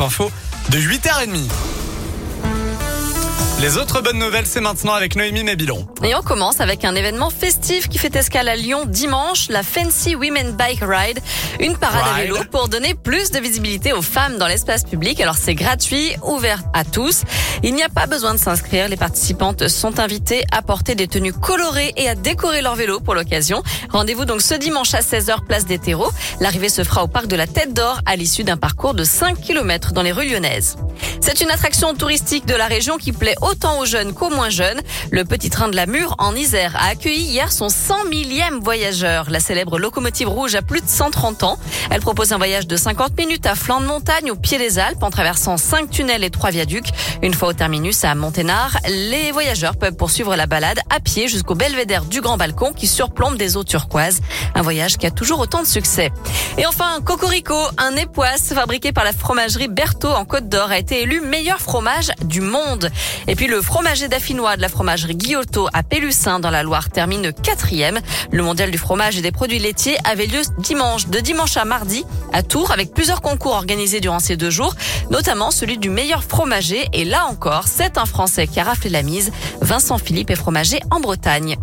Info de 8h30. Les autres bonnes nouvelles, c'est maintenant avec Noémie Mabilon. Et on commence avec un événement festif qui fait escale à Lyon dimanche, la Fancy Women Bike Ride, une parade à vélo pour donner plus de visibilité aux femmes dans l'espace public. Alors c'est gratuit, ouvert à tous. Il n'y a pas besoin de s'inscrire. Les participantes sont invitées à porter des tenues colorées et à décorer leur vélo pour l'occasion. Rendez-vous donc ce dimanche à 16h, place des terreaux. L'arrivée se fera au parc de la Tête d'Or à l'issue d'un parcours de 5 km dans les rues lyonnaises. C'est une attraction touristique de la région qui plaît autant aux jeunes qu'aux moins jeunes. Le petit train de la Mure en Isère a accueilli hier son 100 millième voyageur. La célèbre locomotive rouge a plus de 130 ans. Elle propose un voyage de 50 minutes à flanc de montagne au pied des Alpes en traversant 5 tunnels et 3 viaducs. Une fois au terminus à Monténard, les voyageurs peuvent poursuivre la balade à pied jusqu'au belvédère du Grand Balcon qui surplombe des eaux turquoises. Un voyage qui a toujours autant de succès. Et enfin, Cocorico, un époisse fabriqué par la fromagerie Berthaud en Côte d'Or a été élu meilleur fromage du monde. Et puis le fromager dauphinois de la fromagerie Guillotto à Pélussin dans la Loire termine quatrième. Le mondial du fromage et des produits laitiers avait lieu dimanche, de dimanche à mardi à Tours avec plusieurs concours organisés durant ces deux jours, notamment celui du meilleur fromager. Et là encore, c'est un Français qui a raflé la mise. Vincent Philippe est fromager en Bretagne.